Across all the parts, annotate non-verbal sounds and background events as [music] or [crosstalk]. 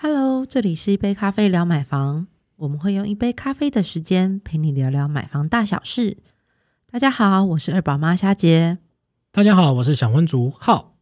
Hello，这里是一杯咖啡聊买房，我们会用一杯咖啡的时间陪你聊聊买房大小事。大家好，我是二宝妈虾姐。大家好，我是小婚族浩。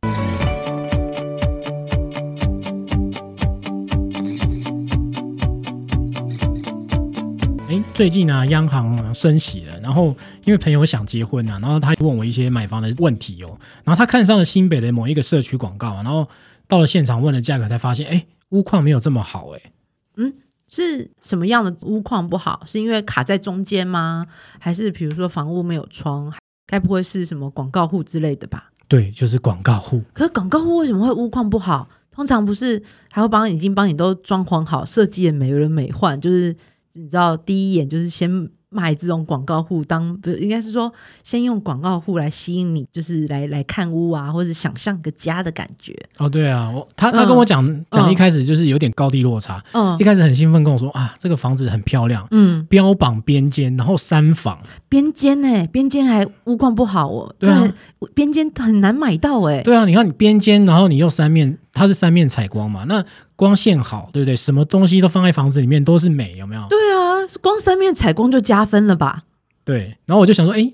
哎，最近呢，央行升息了，然后因为朋友想结婚啊，然后他问我一些买房的问题哦，然后他看上了新北的某一个社区广告，然后到了现场问了价格，才发现，哎，屋况没有这么好，哎，嗯，是什么样的屋况不好？是因为卡在中间吗？还是比如说房屋没有窗？该不会是什么广告户之类的吧？对，就是广告户。可是广告户为什么会屋况不好？通常不是还会帮已经帮你都装潢好、设计的美轮美奂，就是。你知道，第一眼就是先。买这种广告户当不应该是说先用广告户来吸引你，就是来来看屋啊，或者想象个家的感觉。哦，对啊，我他他跟我讲讲一开始就是有点高低落差。嗯，一开始很兴奋跟我说啊，这个房子很漂亮，嗯，标榜边间，然后三房边间呢，边间还屋况不好哦。对啊，边间很难买到哎。对啊，你看你边间，然后你又三面，它是三面采光嘛，那光线好，对不对？什么东西都放在房子里面都是美，有没有？对啊。光三面采光就加分了吧？对，然后我就想说，哎，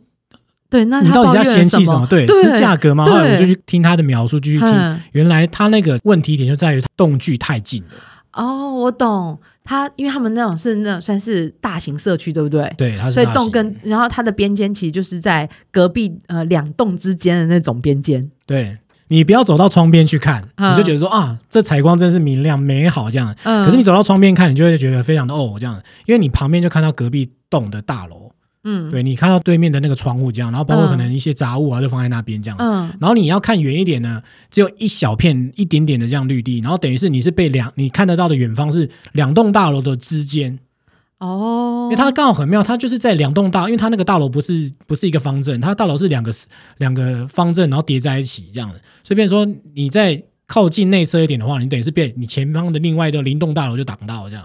对，那你到底在嫌弃什么？对，是价格吗？后来我就去听他的描述，继续听，原来他那个问题点就在于动距太近了。哦，我懂，他因为他们那种是那种算是大型社区，对不对？对，所以栋跟然后它的边间其实就是在隔壁呃两栋之间的那种边间。对。你不要走到窗边去看，你就觉得说啊，这采光真是明亮美好这样。可是你走到窗边看，你就会觉得非常的哦这样，因为你旁边就看到隔壁栋的大楼，嗯，对你看到对面的那个窗户这样，然后包括可能一些杂物啊，就放在那边这样。嗯，然后你要看远一点呢，只有一小片一点点的这样绿地，然后等于是你是被两你看得到的远方是两栋大楼的之间。哦，因为它刚好很妙，它就是在两栋大，因为它那个大楼不是不是一个方正，它大楼是两个两个方正，然后叠在一起这样的。所以，变说你在靠近内侧一点的话，你等于是被你前方的另外一个灵动大楼就挡到这样。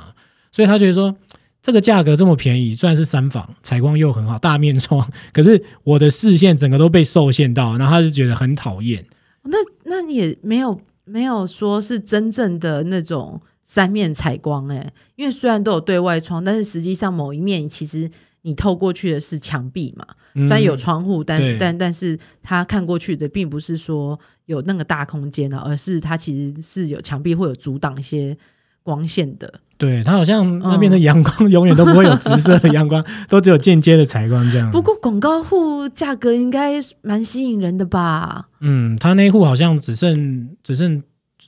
所以他觉得说这个价格这么便宜，虽然是三房，采光又很好，大面窗，可是我的视线整个都被受限到，然后他就觉得很讨厌。那那也没有没有说是真正的那种。三面采光，哎，因为虽然都有对外窗，但是实际上某一面其实你透过去的是墙壁嘛。虽然有窗户，但但但是它看过去的并不是说有那个大空间啊，而是它其实是有墙壁会有阻挡一些光线的。对，它好像那边的阳光永远都不会有直射的阳光，都只有间接的采光这样。不过广告户价格应该蛮吸引人的吧？嗯，他那户好像只剩只剩。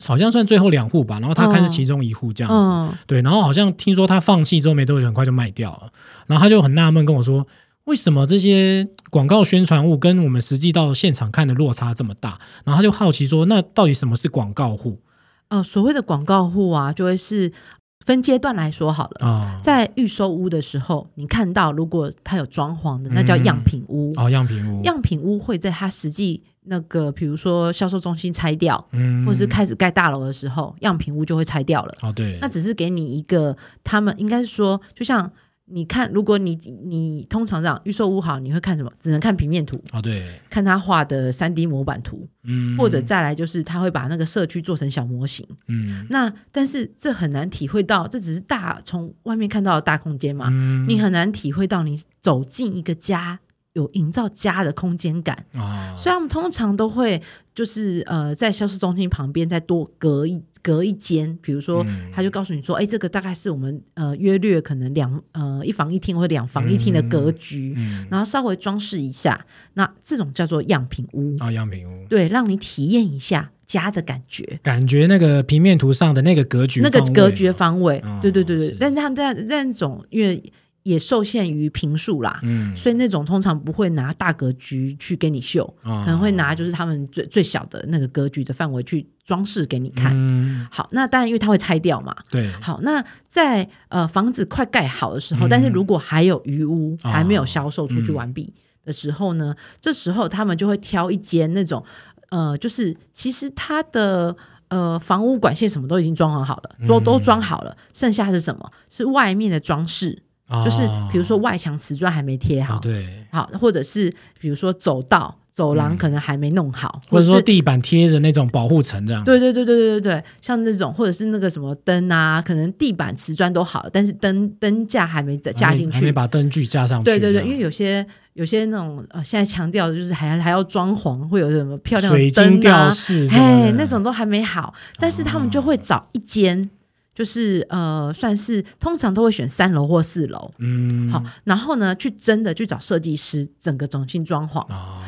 好像算最后两户吧，然后他看是其中一户这样子，对，然后好像听说他放弃之后没多久，很快就卖掉了，然后他就很纳闷跟我说，为什么这些广告宣传物跟我们实际到现场看的落差这么大？然后他就好奇说，那到底什么是广告户？呃，所谓的广告户啊，就会是分阶段来说好了，在预售屋的时候，你看到如果它有装潢的，那叫样品屋。哦，样品屋，样品屋会在它实际。那个，比如说销售中心拆掉，嗯，或者是开始盖大楼的时候，样品屋就会拆掉了。哦，对，那只是给你一个，他们应该是说，就像你看，如果你你通常这样预售屋好，你会看什么？只能看平面图。哦，对，看他画的三 D 模板图，嗯，或者再来就是他会把那个社区做成小模型，嗯，那但是这很难体会到，这只是大从外面看到的大空间嘛，你很难体会到你走进一个家。有营造家的空间感。啊，所以他们通常都会就是呃，在销售中心旁边再多隔一隔一间，比如说他就告诉你说，哎，这个大概是我们呃约略可能两呃一房一厅或两房一厅的格局，然后稍微装饰一下，那这种叫做样品屋啊，样品屋，对，让你体验一下家的感觉，感觉那个平面图上的那个格局，那个格局方位，对对对对，但他但那种因为。也受限于平数啦，嗯，所以那种通常不会拿大格局去给你秀，可能会拿就是他们最最小的那个格局的范围去装饰给你看。好，那当然因为它会拆掉嘛，对。好，那在呃房子快盖好的时候，但是如果还有余屋还没有销售出去完毕的时候呢，这时候他们就会挑一间那种呃，就是其实它的呃房屋管线什么都已经装很好了，都都装好了，剩下是什么？是外面的装饰。就是比如说外墙瓷砖还没贴好，对，好，或者是比如说走道，走廊可能还没弄好，或者说地板贴着那种保护层这样。对对对对对对对，像那种或者是那个什么灯啊，可能地板瓷砖都好了，但是灯灯架还没架进去，还没把灯具架上去。对对对，因为有些有些那种呃，现在强调的就是还还要装潢，会有什么漂亮的灯啊，哎，那种都还没好，但是他们就会找一间。就是呃，算是通常都会选三楼或四楼，嗯，好，然后呢，去真的去找设计师，整个重新装潢。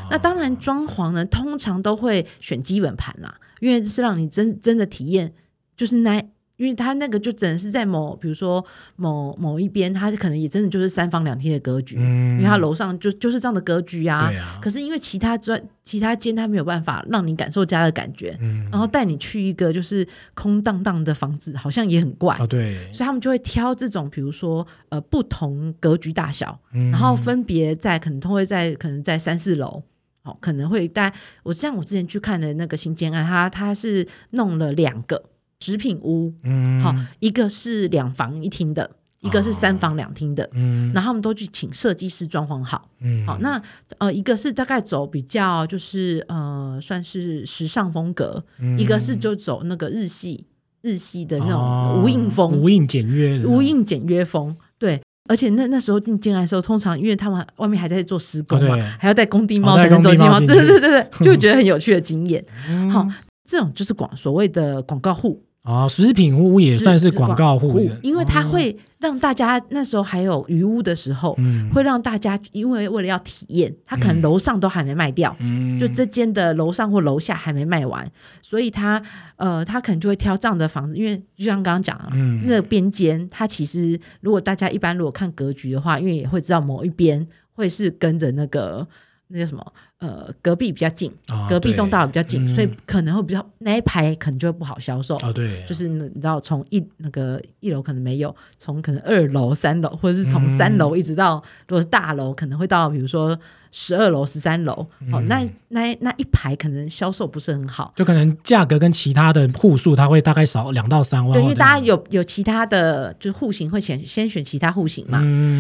那当然，装潢呢，通常都会选基本盘啦，因为是让你真真的体验，就是那。因为他那个就只能是在某，比如说某某一边，他可能也真的就是三房两厅的格局，因为他楼上就就是这样的格局啊。可是因为其他专其他间他没有办法让你感受家的感觉，然后带你去一个就是空荡荡的房子，好像也很怪。对，所以他们就会挑这种，比如说呃不同格局大小，然后分别在可能都会在可能在三四楼，好可能会带我像我之前去看的那个新建案，他他是弄了两个。食品屋，嗯，好，一个是两房一厅的，一个是三房两厅的，嗯，然后他们都去请设计师装潢好，嗯，好，那呃，一个是大概走比较就是呃，算是时尚风格，一个是就走那个日系日系的那种无印风，无印简约，无印简约风，对，而且那那时候进进来的时候，通常因为他们外面还在做施工嘛，还要戴工地帽才能走进嘛，对对对对，就会觉得很有趣的经验，好，这种就是广所谓的广告户。啊，食品屋也算是广告户，因为它会让大家那时候还有余屋的时候，会让大家因为为了要体验，它可能楼上都还没卖掉，就这间的楼上或楼下还没卖完，所以他呃，他可能就会挑这样的房子，因为就像刚刚讲了，那边间它其实如果大家一般如果看格局的话，因为也会知道某一边会是跟着那个。那叫什么？呃，隔壁比较近，隔壁栋大楼比较近，所以可能会比较那一排可能就会不好销售。啊，对，就是你知道，从一那个一楼可能没有，从可能二楼、三楼，或者是从三楼一直到如果是大楼，可能会到比如说。十二楼、十三楼，哦，那那那一排可能销售不是很好，就可能价格跟其他的户数，它会大概少两到三万。对，因为大家有有其他的，就是户型会选先选其他户型嘛，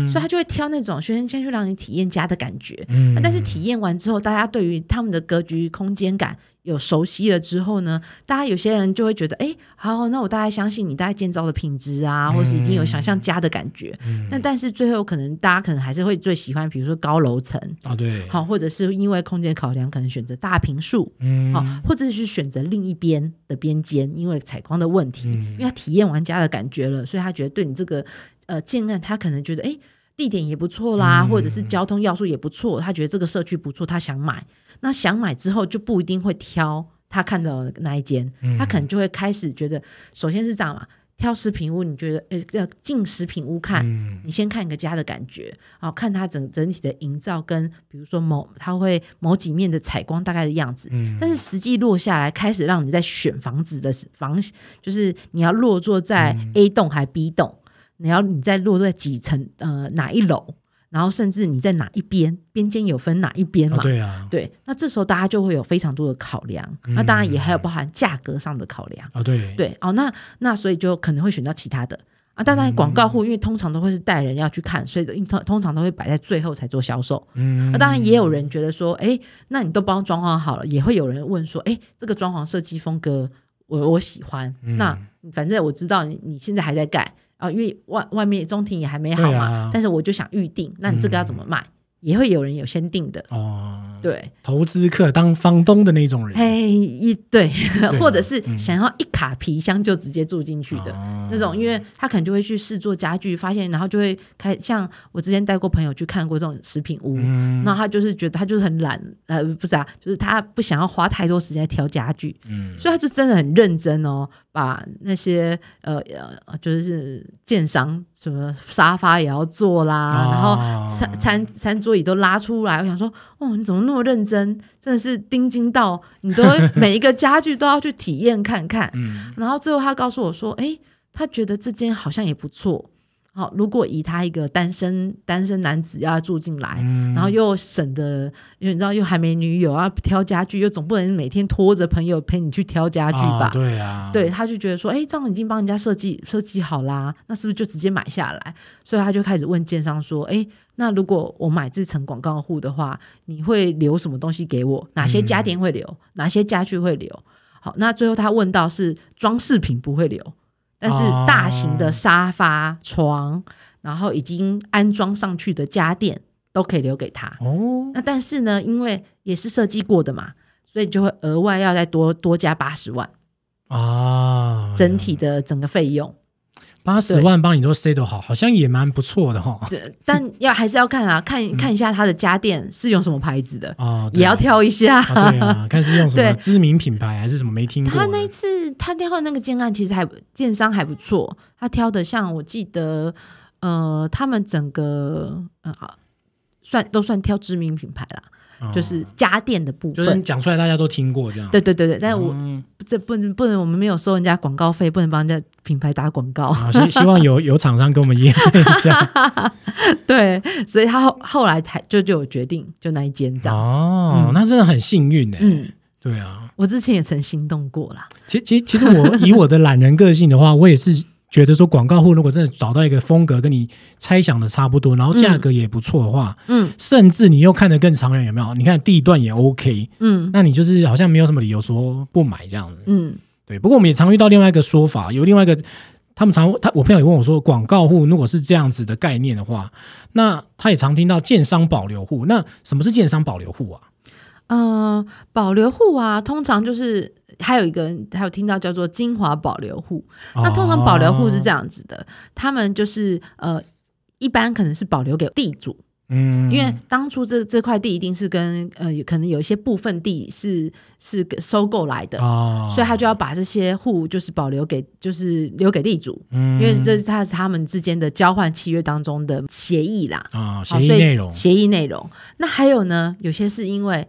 所以他就会挑那种先先去让你体验家的感觉。嗯，但是体验完之后，大家对于他们的格局空间感。有熟悉了之后呢，大家有些人就会觉得，哎，好，那我大概相信你大概建造的品质啊，或是已经有想象家的感觉。那但是最后可能大家可能还是会最喜欢，比如说高楼层。啊，对，好，或者是因为空间考量，可能选择大平数，嗯，好，或者是选择另一边的边间，因为采光的问题，因为他体验完家的感觉了，所以他觉得对你这个呃建案，他可能觉得，哎，地点也不错啦，或者是交通要素也不错，他觉得这个社区不错，他想买。那想买之后就不一定会挑他看到的那一间，他可能就会开始觉得，首先是这样嘛，挑食品屋，你觉得呃要进食品屋看，你先看一个家的感觉，然后看它整整体的营造跟比如说某它会某几面的采光大概的样子，但是实际落下来开始让你在选房子的房，就是你要落座在 A 栋还 B 栋，你要你在落在几层呃哪一楼？然后甚至你在哪一边边间有分哪一边嘛？对啊，对，那这时候大家就会有非常多的考量，那当然也还有包含价格上的考量啊。对对哦，那那所以就可能会选到其他的啊。当然广告户因为通常都会是带人要去看，所以通通常都会摆在最后才做销售。嗯，那当然也有人觉得说，哎，那你都帮装潢好了，也会有人问说，哎，这个装潢设计风格我我喜欢，那反正我知道你你现在还在盖。啊，因为外外面中庭也还没好嘛，但是我就想预定，那你这个要怎么卖？也会有人有先定的。哦，对，投资客当房东的那种人，嘿，一对，或者是想要一卡皮箱就直接住进去的那种，因为他可能就会去试做家具，发现然后就会开，像我之前带过朋友去看过这种食品屋，那他就是觉得他就是很懒，呃，不是啊，就是他不想要花太多时间挑家具，嗯，所以他就真的很认真哦。把那些呃呃，就是建商什么沙发也要做啦，然后餐餐餐桌椅都拉出来。我想说，哦，你怎么那么认真？真的是盯紧到你都每一个家具都要去体验看看。[laughs] 然后最后他告诉我说，哎，他觉得这间好像也不错。好，如果以他一个单身单身男子要住进来，然后又省得，因为你知道又还没女友，要挑家具，又总不能每天拖着朋友陪你去挑家具吧？对啊，对，他就觉得说，哎，这样已经帮人家设计设计好啦，那是不是就直接买下来？所以他就开始问建商说，哎，那如果我买这层广告户的话，你会留什么东西给我？哪些家电会留？哪些家具会留？好，那最后他问到是装饰品不会留。但是大型的沙发、床，然后已经安装上去的家电都可以留给他。哦，那但是呢，因为也是设计过的嘛，所以就会额外要再多多加八十万啊，整体的整个费用。八十万帮你都 set 好，好像也蛮不错的哈。对，但 [laughs] 要还是要看啊，看看一下他的家电是用什么牌子的啊，也要挑一下。对啊，[laughs] 看是用什么知名品牌还是什么没听过。他那一次他挑的那个建案其实还建商还不错，他挑的像我记得，呃，他们整个呃算都算挑知名品牌啦。就是家电的部分，讲出来大家都听过这样。对对对对，但是我这不能不能，我们没有收人家广告费，不能帮人家品牌打广告。希希望有 [laughs] 有厂商跟我们验一下。[laughs] 对，所以他后后来才就就有决定，就那一间这样子。哦，那真的很幸运呢。嗯，对啊，我之前也曾心动过啦。其其其实我以我的懒人个性的话，我也是。觉得说广告户如果真的找到一个风格跟你猜想的差不多，然后价格也不错的话，嗯，甚至你又看得更长远，有没有？你看地段也 OK，嗯，那你就是好像没有什么理由说不买这样子，嗯，对。不过我们也常遇到另外一个说法，有另外一个，他们常他我朋友也问我说，广告户如果是这样子的概念的话，那他也常听到建商保留户，那什么是建商保留户啊？嗯，保留户啊，通常就是还有一个，还有听到叫做精华保留户。那通常保留户是这样子的，他们就是呃，一般可能是保留给地主，嗯，因为当初这这块地一定是跟呃，可能有一些部分地是是收购来的，哦所以他就要把这些户就是保留给，就是留给地主，嗯，因为这是他他们之间的交换契约当中的协议啦，啊，协议内容，协议内容。那还有呢，有些是因为。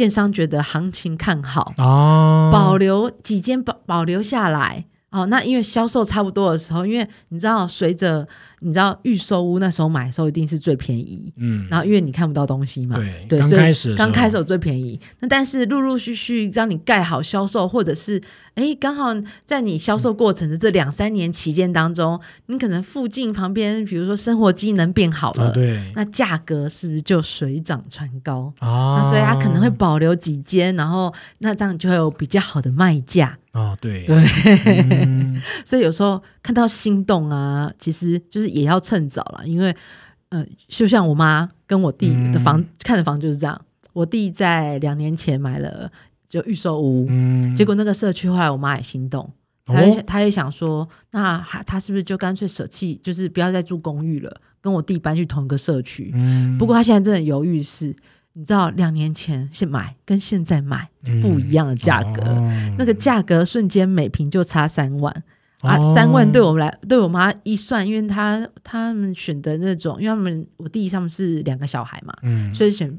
建商觉得行情看好哦，保留几间保保留下来哦。那因为销售差不多的时候，因为你知道，随着你知道预售屋那时候买的时候一定是最便宜，嗯，然后因为你看不到东西嘛，对，刚开始刚开始最便宜。那但是陆陆续续让你盖好销售，或者是。哎，刚好在你销售过程的这两三年期间当中，你可能附近旁边，比如说生活机能变好了，对，那价格是不是就水涨船高啊？那所以它可能会保留几间，然后那这样就会有比较好的卖价哦。对对，[laughs] 所以有时候看到心动啊，其实就是也要趁早了，因为嗯，就像我妈跟我弟的房看的房就是这样，我弟在两年前买了。就预售屋，结果那个社区后来我妈也心动，她也她也想说，那他他是不是就干脆舍弃，就是不要再住公寓了，跟我弟搬去同一个社区。不过他现在真的犹豫，是你知道，两年前现买跟现在买不一样的价格，那个价格瞬间每平就差三万啊！三万对我们来，对我妈一算，因为她他们选的那种，因为他们我弟他们是两个小孩嘛，所以选。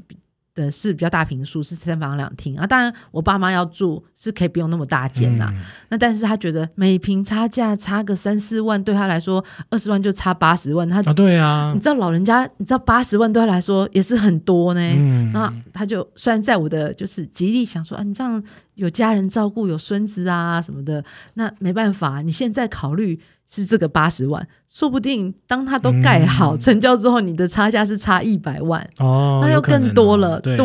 的是比较大平数，是三房两厅啊。当然，我爸妈要住是可以不用那么大间呐。那但是他觉得每平差价差个三四万，对他来说二十万就差八十万。他啊，对啊，你知道老人家，你知道八十万对他来说也是很多呢。那他就虽然在我的就是极力想说啊，你这样有家人照顾，有孙子啊什么的，那没办法，你现在考虑。是这个八十万，说不定当它都盖好成交之后，你的差价是差一百万哦，那又更多了。对，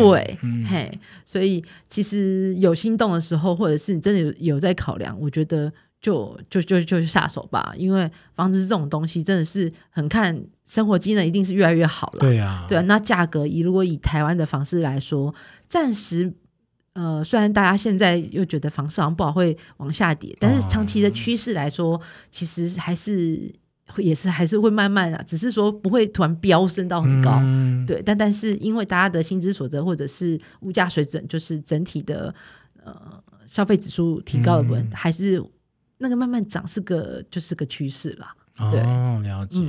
嘿，所以其实有心动的时候，或者是你真的有有在考量，我觉得就就就就下手吧，因为房子这种东西真的是很看生活机能，一定是越来越好了。对呀，对啊，那价格以如果以台湾的房市来说，暂时。呃，虽然大家现在又觉得房市好像不好会往下跌，但是长期的趋势来说，其实还是也是还是会慢慢啊，只是说不会突然飙升到很高，对。但但是因为大家的薪资所得或者是物价水准，就是整体的呃消费指数提高的部分，还是那个慢慢涨是个就是个趋势啦。哦，了解。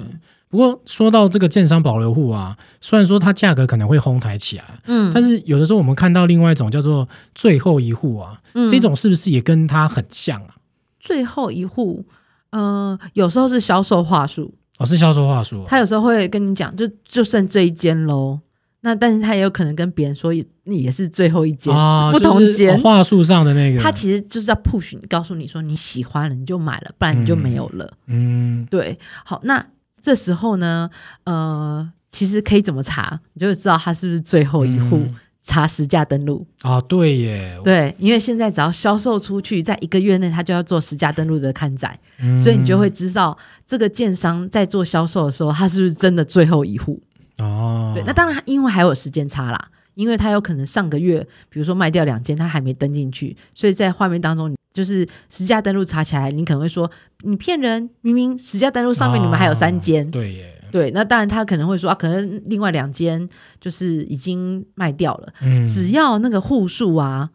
不过说到这个建商保留户啊，虽然说它价格可能会哄抬起来，嗯，但是有的时候我们看到另外一种叫做最后一户啊，嗯这种是不是也跟它很像啊？最后一户，嗯，有时候是销售话术哦，是销售话术。他有时候会跟你讲，就就剩这一间喽。那但是他也有可能跟别人说，你也是最后一间，不同间。话术上的那个，他其实就是要 push 你，告诉你说你喜欢了，你就买了，不然你就没有了。嗯，对。好，那这时候呢，呃，其实可以怎么查，你就知道他是不是最后一户。查实价登录。啊，对耶，对，因为现在只要销售出去，在一个月内他就要做实价登录的刊载，所以你就会知道这个建商在做销售的时候，他是不是真的最后一户。哦。对，那当然，因为还有时间差啦，因为他有可能上个月，比如说卖掉两间，他还没登进去，所以在画面当中，就是实价登录查起来，你可能会说你骗人，明明实价登录上面你们还有三间，对耶。对，那当然他可能会说啊，可能另外两间就是已经卖掉了。嗯，只要那个户数啊，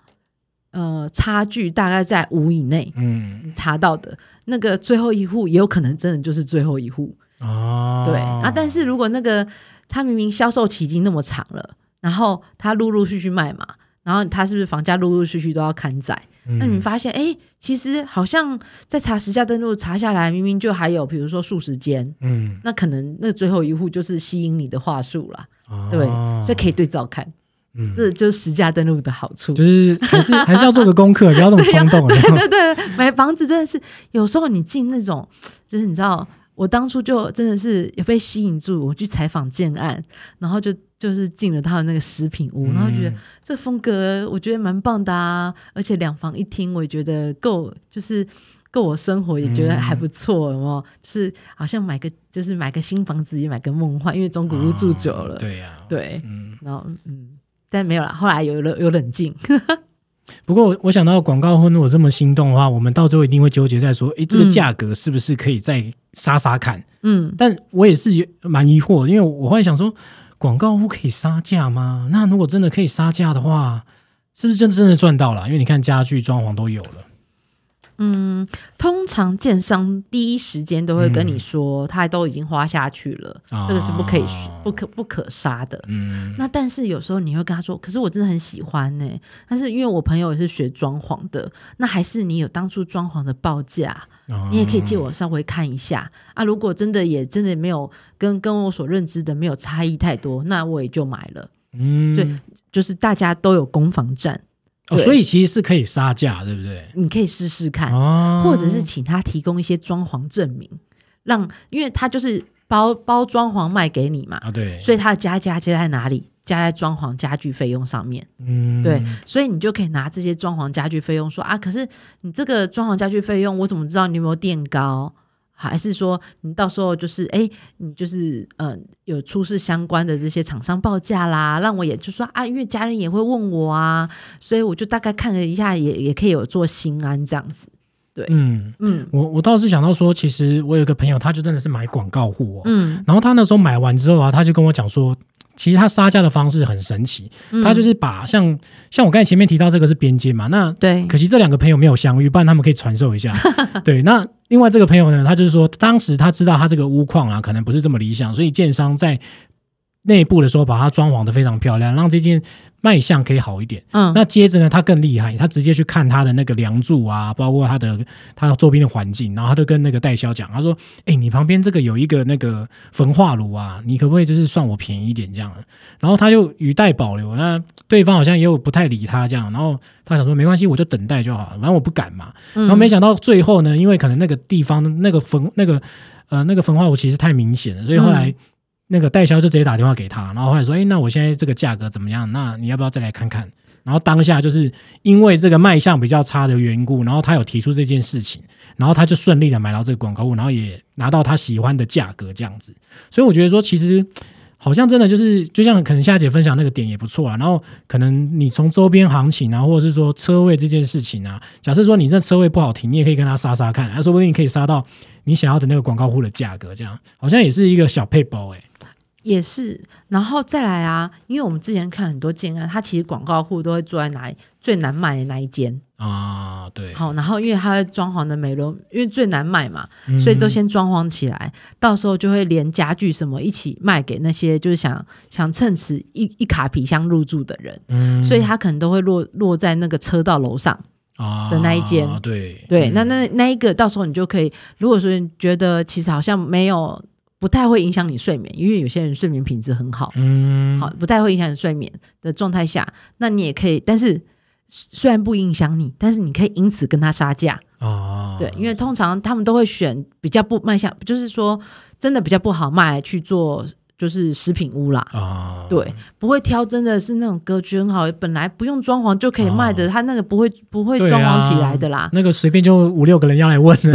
呃，差距大概在五以内，嗯，查到的那个最后一户也有可能真的就是最后一户哦。对啊，但是如果那个他明明销售期已经那么长了，然后他陆陆续续卖嘛，然后他是不是房价陆陆续续都要看载？那你们发现，哎，其实好像在查实价登录查下来，明明就还有，比如说数十间，嗯，那可能那最后一户就是吸引你的话术了，对，所以可以对照看，嗯，这就是实价登录的好处，就是还是还是要做个功课，[laughs] 不要这么冲动，对对对，买房子真的是有时候你进那种，就是你知道。我当初就真的是有被吸引住，我去采访建案，然后就就是进了他的那个食品屋，然后觉得这风格我觉得蛮棒的啊，而且两房一厅我也觉得够，就是够我生活，也觉得还不错哦，就是好像买个就是买个新房子也买个梦幻，因为中古屋住久了，对呀，对，嗯，然后嗯，但没有了，后来有了有冷静。[laughs] 不过我想到广告婚如果这么心动的话，我们到最后一定会纠结在说，哎，这个价格是不是可以再杀杀看？嗯，但我也是蛮疑惑，因为我后来想说，广告屋可以杀价吗？那如果真的可以杀价的话，是不是真真的赚到了？因为你看家具装潢都有了。嗯，通常建商第一时间都会跟你说，他都已经花下去了，这个是不可以、不可、不可杀的。嗯，那但是有时候你会跟他说，可是我真的很喜欢呢。但是因为我朋友也是学装潢的，那还是你有当初装潢的报价，你也可以借我稍微看一下啊。如果真的也真的没有跟跟我所认知的没有差异太多，那我也就买了。嗯，对，就是大家都有攻防战。哦，所以其实是可以杀价，对不对？你可以试试看，或者是请他提供一些装潢证明，让因为他就是包包装潢卖给你嘛，啊对，所以他的加价加在哪里？加在装潢家具费用上面，嗯，对，所以你就可以拿这些装潢家具费用说啊，可是你这个装潢家具费用，我怎么知道你有没有垫高？还是说你到时候就是哎，你就是呃有出示相关的这些厂商报价啦，让我也就说啊，因为家人也会问我啊，所以我就大概看了一下，也也可以有做心安这样子。对，嗯嗯，我我倒是想到说，其实我有个朋友，他就真的是买广告户哦，嗯，然后他那时候买完之后啊，他就跟我讲说。其实他杀价的方式很神奇，他就是把像像我刚才前面提到这个是边界嘛，那对，可惜这两个朋友没有相遇，不然他们可以传授一下。[laughs] 对，那另外这个朋友呢，他就是说当时他知道他这个钨矿啊，可能不是这么理想，所以建商在。内部的时候把它装潢的非常漂亮，让这件卖相可以好一点。嗯，那接着呢，他更厉害，他直接去看他的那个梁柱啊，包括他的他周边的环境，然后他就跟那个代销讲，他说：“哎，你旁边这个有一个那个焚化炉啊，你可不可以就是算我便宜一点这样？”然后他就语带保留，那对方好像也有不太理他这样，然后他想说没关系，我就等待就好，反正我不敢嘛。然后没想到最后呢，因为可能那个地方那个焚那个呃那个焚化炉其实太明显了，所以后来。那个代销就直接打电话给他，然后后来说：“哎，那我现在这个价格怎么样？那你要不要再来看看？”然后当下就是因为这个卖相比较差的缘故，然后他有提出这件事情，然后他就顺利的买到这个广告物，然后也拿到他喜欢的价格这样子。所以我觉得说，其实好像真的就是，就像可能夏姐分享那个点也不错啊。然后可能你从周边行情啊，或者是说车位这件事情啊，假设说你这车位不好停，你也可以跟他杀杀看，他说不定你可以杀到你想要的那个广告户的价格，这样好像也是一个小配包哎。也是，然后再来啊，因为我们之前看很多建案，它其实广告户都会坐在哪里最难买的那一间。啊，对。好，然后因为它装潢的美容，因为最难卖嘛，所以都先装潢起来，到时候就会连家具什么一起卖给那些就是想想趁此一一卡皮箱入住的人，嗯，所以他可能都会落落在那个车道楼上啊的那一间，对。对，那那那一个到时候你就可以，如果说觉得其实好像没有。不太会影响你睡眠，因为有些人睡眠品质很好，嗯，好，不太会影响你睡眠的状态下，那你也可以，但是虽然不影响你，但是你可以因此跟他杀价。哦，对，因为通常他们都会选比较不卖相，就是说真的比较不好卖去做。就是食品屋啦，啊，对，不会挑，真的是那种格局很好，本来不用装潢就可以卖的，他那个不会不会装潢起来的啦，那个随便就五六个人要来问，[laughs]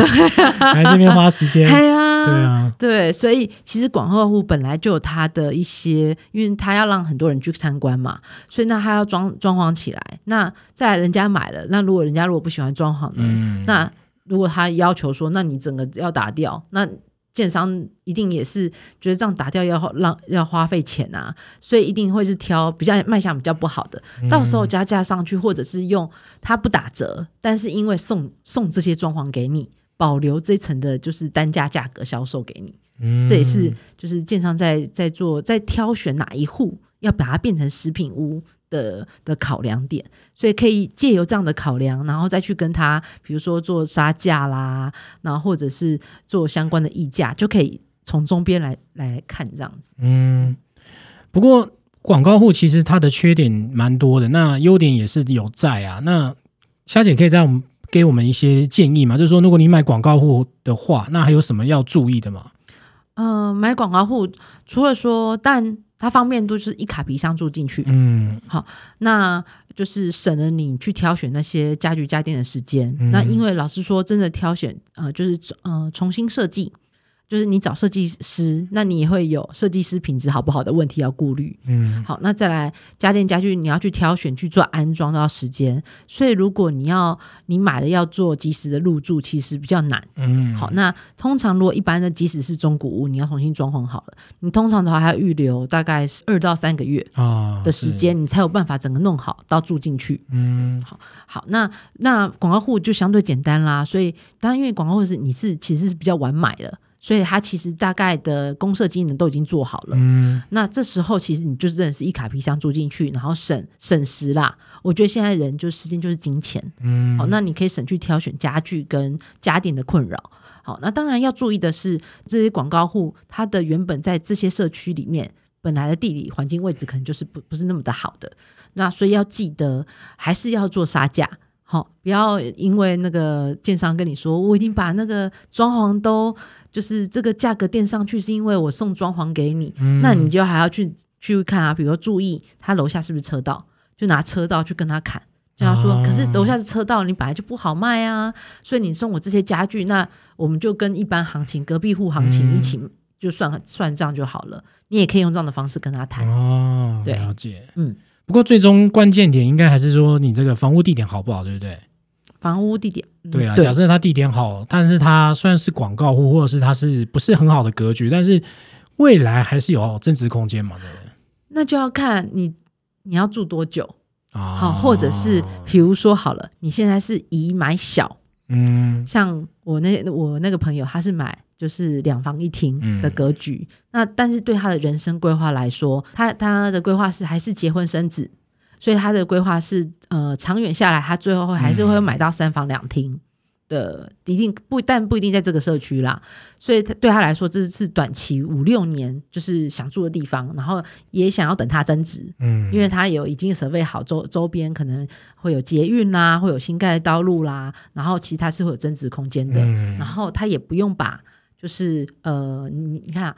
来这边花时间，[laughs] 对啊，对啊，对，所以其实广客户本来就有他的一些，因为他要让很多人去参观嘛，所以那他要装装潢起来，那再来人家买了，那如果人家如果不喜欢装潢呢，那如果他要求说，那你整个要打掉，那。建商一定也是觉得这样打掉要让要花费钱啊，所以一定会是挑比较卖相比较不好的，到时候加价上去，或者是用它不打折，但是因为送送这些装潢给你，保留这层的就是单价价格销售给你，这也是就是建商在在做在挑选哪一户要把它变成食品屋。的的考量点，所以可以借由这样的考量，然后再去跟他，比如说做杀价啦，然后或者是做相关的议价，就可以从中边来来看这样子。嗯，不过广告户其实它的缺点蛮多的，那优点也是有在啊。那夏姐可以在我们给我们一些建议嘛？就是说，如果你买广告户的话，那还有什么要注意的吗？嗯，买广告户除了说，但它方便度就是一卡皮箱住进去，嗯，好，那就是省了你去挑选那些家具家电的时间。那因为老实说，真的挑选，呃，就是呃重新设计。就是你找设计师，那你也会有设计师品质好不好的问题要顾虑。嗯，好，那再来家电家具，你要去挑选去做安装都要时间，所以如果你要你买了要做及时的入住，其实比较难。嗯，好，那通常如果一般的即使是中古屋，你要重新装潢好了，你通常的话还要预留大概二到三个月啊的时间，你才有办法整个弄好到住进去。嗯，好，好，那那广告户就相对简单啦，所以当然因为广告户是你是其实是比较晚买了。所以它其实大概的公社机能都已经做好了，嗯，那这时候其实你就是真的是一卡皮箱住进去，然后省省时啦。我觉得现在人就时间就是金钱，嗯，好，那你可以省去挑选家具跟家电的困扰。好，那当然要注意的是，这些广告户它的原本在这些社区里面本来的地理环境位置可能就是不不是那么的好的，那所以要记得还是要做杀价。好，不要因为那个建商跟你说，我已经把那个装潢都就是这个价格垫上去，是因为我送装潢给你，那你就还要去去看啊，比如说注意他楼下是不是车道，就拿车道去跟他砍，跟他说，可是楼下是车道，你本来就不好卖啊，所以你送我这些家具，那我们就跟一般行情、隔壁户行情一起就算算账就好了，你也可以用这样的方式跟他谈。哦，了解，嗯。不过，最终关键点应该还是说你这个房屋地点好不好，对不对？房屋地点，对啊。假设它地点好，但是它虽然是广告户，或者是它是不是很好的格局，但是未来还是有增值空间嘛？对不对？那就要看你你要住多久啊？好，或者是比如说好了，你现在是以买小，嗯，像我那我那个朋友，他是买。就是两房一厅的格局，那但是对他的人生规划来说，他他的规划是还是结婚生子，所以他的规划是呃长远下来，他最后会还是会买到三房两厅。的一定不但不一定在这个社区啦，所以他对他来说这是短期五六年就是想住的地方，然后也想要等它增值，嗯，因为他有已经准备好周周边可能会有捷运啦，会有新盖的道路啦，然后其他是会有增值空间的，然后他也不用把就是呃你你看，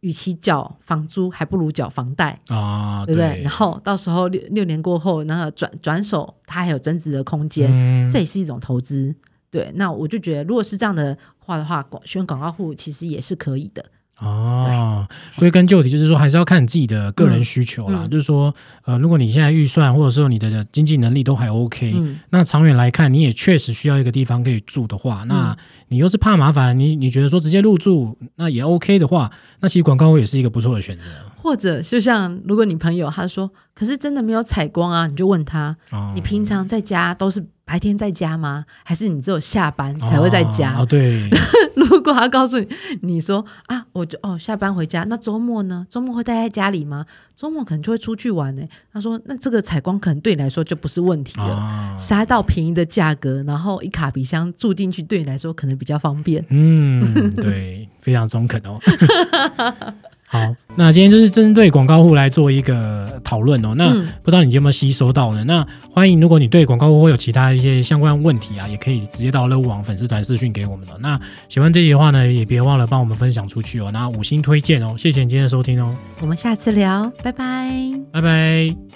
与其缴房租还不如缴房贷啊，对不对？然后到时候六六年过后，然后转转手它还有增值的空间，这也是一种投资。对，那我就觉得，如果是这样的话的话，广选广告户其实也是可以的。哦，归根究底就是说，还是要看你自己的个人需求啦。就是说，呃，如果你现在预算或者说你的经济能力都还 OK，那长远来看，你也确实需要一个地方可以住的话，那你又是怕麻烦，你你觉得说直接入住那也 OK 的话，那其实广告户也是一个不错的选择。或者就像如果你朋友他说，可是真的没有采光啊，你就问他，你平常在家都是白天在家吗？还是你只有下班才会在家？哦，对。[laughs] 如果他告诉你，你说啊，我就哦，下班回家，那周末呢？周末会待在家里吗？周末可能就会出去玩呢。他说，那这个采光可能对你来说就不是问题了，杀到便宜的价格，然后一卡比箱住进去，对你来说可能比较方便。嗯，对，非常中肯哦。[laughs] [laughs] 好，那今天就是针对广告户来做一个讨论哦。那不知道你有没有吸收到呢？那欢迎，如果你对广告户会有其他一些相关问题啊，也可以直接到乐屋网粉丝团私讯给我们哦。那喜欢这集的话呢，也别忘了帮我们分享出去哦。那五星推荐哦，谢谢你今天的收听哦。我们下次聊，拜拜，拜拜。